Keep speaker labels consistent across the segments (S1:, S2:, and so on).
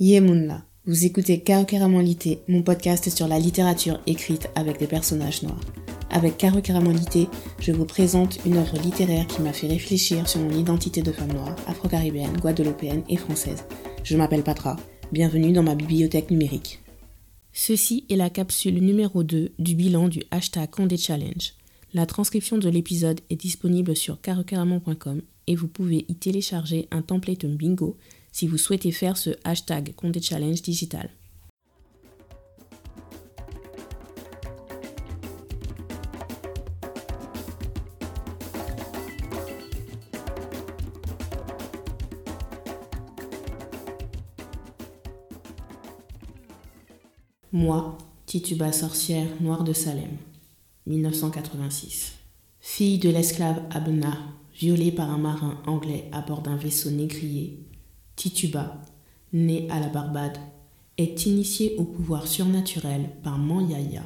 S1: Yemunla, vous écoutez Lité, mon podcast sur la littérature écrite avec des personnages noirs. Avec Lité, je vous présente une œuvre littéraire qui m'a fait réfléchir sur mon identité de femme noire, afro-caribéenne, guadeloupéenne et française. Je m'appelle Patra, bienvenue dans ma bibliothèque numérique. Ceci est la capsule numéro 2 du bilan du hashtag Condé Challenge. La transcription de l'épisode est disponible sur carocaramon.com et vous pouvez y télécharger un template bingo si vous souhaitez faire ce hashtag Condé Challenge digital. Moi, Tituba sorcière noire de Salem, 1986. Fille de l'esclave Abna, violée par un marin anglais à bord d'un vaisseau négrier, Tituba, née à la Barbade, est initiée au pouvoir surnaturel par Manyaya,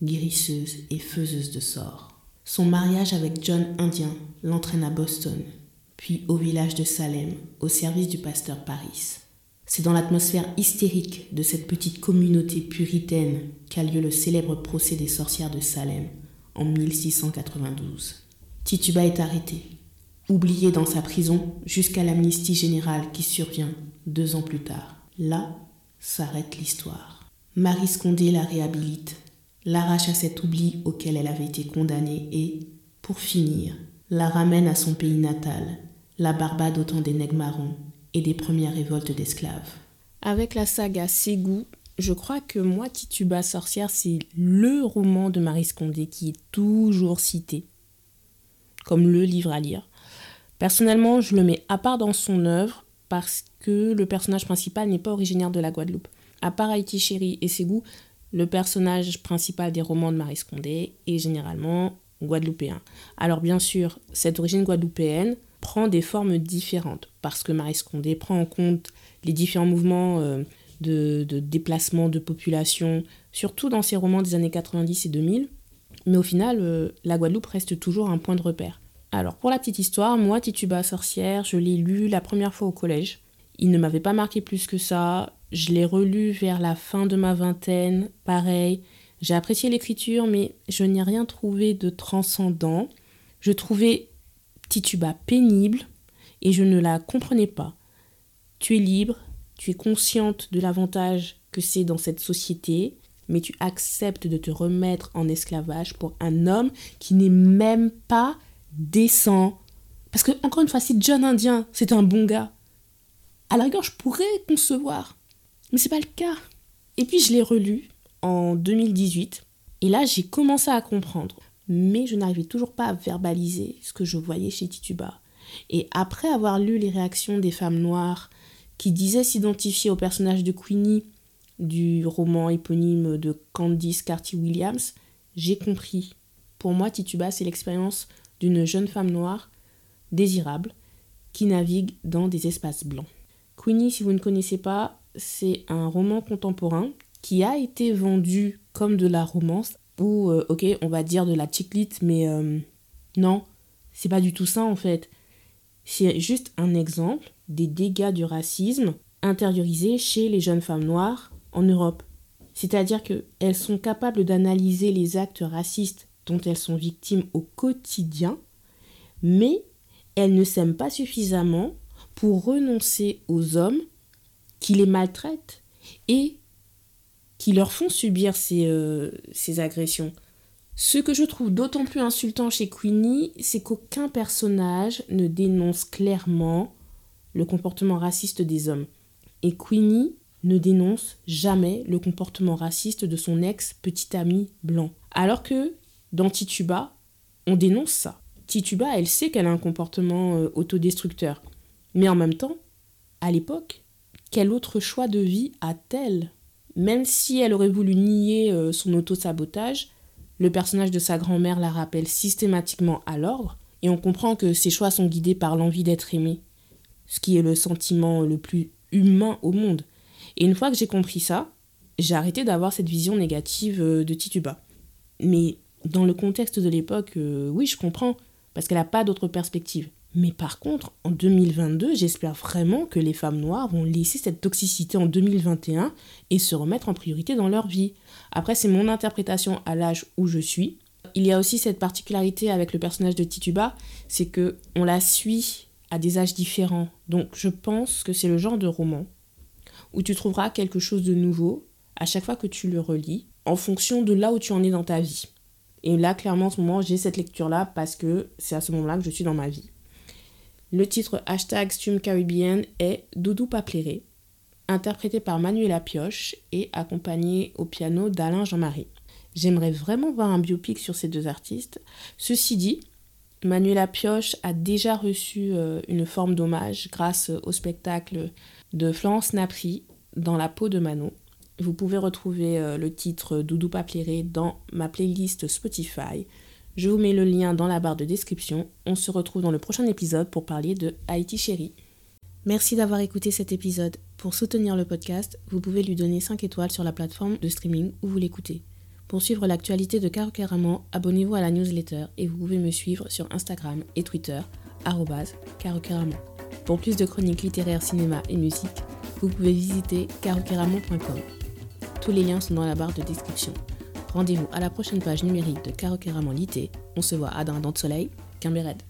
S1: guérisseuse et faiseuse de sorts. Son mariage avec John Indien l'entraîne à Boston, puis au village de Salem, au service du pasteur Paris. C'est dans l'atmosphère hystérique de cette petite communauté puritaine qu'a lieu le célèbre procès des sorcières de Salem en 1692. Tituba est arrêtée, oubliée dans sa prison jusqu'à l'amnistie générale qui survient deux ans plus tard. Là s'arrête l'histoire. Marie Scondé la réhabilite, l'arrache à cet oubli auquel elle avait été condamnée et, pour finir, la ramène à son pays natal, la Barbade au temps des nègres marrons, et des premières révoltes d'esclaves. Avec la saga Ségou, je crois que moi, Tituba sorcière, c'est le roman de Marie Scondé qui est toujours cité comme le livre à lire. Personnellement, je le mets à part dans son œuvre parce que le personnage principal n'est pas originaire de la Guadeloupe. À part Haïti Chéri et Ségou, le personnage principal des romans de Marie Scondé est généralement guadeloupéen. Alors bien sûr, cette origine guadeloupéenne prend des formes différentes parce que Marie Scondé prend en compte les différents mouvements euh, de, déplacement de population, surtout dans ses romans des années 90 et 2000. Mais au final, euh, la Guadeloupe reste toujours un point de repère. Alors pour la petite histoire, moi, Tituba sorcière, je l'ai lu la première fois au collège. Il ne m'avait pas marqué plus que ça. Je l'ai relu vers la fin de ma vingtaine, pareil. J'ai apprécié l'écriture, mais je n'ai rien trouvé de transcendant. Je trouvais Tituba pénible et je ne la comprenais pas. Tu es libre, tu es consciente de l'avantage que c'est dans cette société, mais tu acceptes de te remettre en esclavage pour un homme qui n'est même pas décent. Parce que, encore une fois, si John Indien, c'est un bon gars, à la rigueur, je pourrais concevoir. Mais c'est pas le cas. Et puis, je l'ai relu en 2018. Et là, j'ai commencé à comprendre mais je n'arrivais toujours pas à verbaliser ce que je voyais chez Tituba. Et après avoir lu les réactions des femmes noires qui disaient s'identifier au personnage de Queenie du roman éponyme de Candice Carty-Williams, j'ai compris. Pour moi, Tituba, c'est l'expérience d'une jeune femme noire désirable qui navigue dans des espaces blancs. Queenie, si vous ne connaissez pas, c'est un roman contemporain qui a été vendu comme de la romance ou euh, ok, on va dire de la chiclite, mais euh, non, c'est pas du tout ça en fait. C'est juste un exemple des dégâts du racisme intériorisés chez les jeunes femmes noires en Europe. C'est-à-dire qu'elles sont capables d'analyser les actes racistes dont elles sont victimes au quotidien, mais elles ne s'aiment pas suffisamment pour renoncer aux hommes qui les maltraitent et qui leur font subir euh, ces, agressions. Ce que je trouve d'autant plus insultant chez Queenie, c'est qu'aucun personnage ne dénonce clairement le comportement raciste des hommes. Et Queenie ne dénonce jamais le comportement raciste de son ex-petit ami blanc. Alors que dans Tituba, on dénonce ça. Tituba, elle sait qu'elle a un comportement euh, autodestructeur. Mais en même temps, à l'époque, quel autre choix de vie a-t-elle? Même si elle aurait voulu nier euh, son auto-sabotage, le personnage de sa grand-mère la rappelle systématiquement à l'ordre, et on comprend que ses choix sont guidés par l'envie d'être aimée, ce qui est le sentiment le plus humain au monde. Et une fois que j'ai compris ça, j'ai arrêté d'avoir cette vision négative euh, de Tituba. Mais dans le contexte de l'époque, euh, oui, je comprends, parce qu'elle n'a pas d'autre perspective. Mais par contre, en 2022, j'espère vraiment que les femmes noires vont laisser cette toxicité en 2021 et se remettre en priorité dans leur vie. Après, c'est mon interprétation à l'âge où je suis. Il y a aussi cette particularité avec le personnage de Tituba, c'est que on la suit à des âges différents. Donc je pense que c'est le genre de roman où tu trouveras quelque chose de nouveau à chaque fois que tu le relis en fonction de là où tu en es dans ta vie. Et là, clairement, en ce moment, j'ai cette lecture-là parce que c'est à ce moment-là que je suis dans ma vie. Le titre hashtag Stum Caribbean est Doudou Papléré, interprété par Manuela Pioche et accompagné au piano d'Alain Jean-Marie. J'aimerais vraiment voir un biopic sur ces deux artistes. Ceci dit, Manuela Pioche a déjà reçu euh, une forme d'hommage grâce au spectacle de Florence Napri dans La peau de Manon. Vous pouvez retrouver euh, le titre Doudou Papléré dans ma playlist Spotify. Je vous mets le lien dans la barre de description. On se retrouve dans le prochain épisode pour parler de Haïti Chérie. Merci d'avoir écouté cet épisode. Pour soutenir le podcast, vous pouvez lui donner 5 étoiles sur la plateforme de streaming où vous l'écoutez. Pour suivre l'actualité de Caro abonnez-vous à la newsletter et vous pouvez me suivre sur Instagram et Twitter, carocaramon. Pour plus de chroniques littéraires, cinéma et musique, vous pouvez visiter carocaramon.com. Tous les liens sont dans la barre de description. Rendez-vous à la prochaine page numérique de Caro Lité. On se voit à Dindon de Soleil, Red.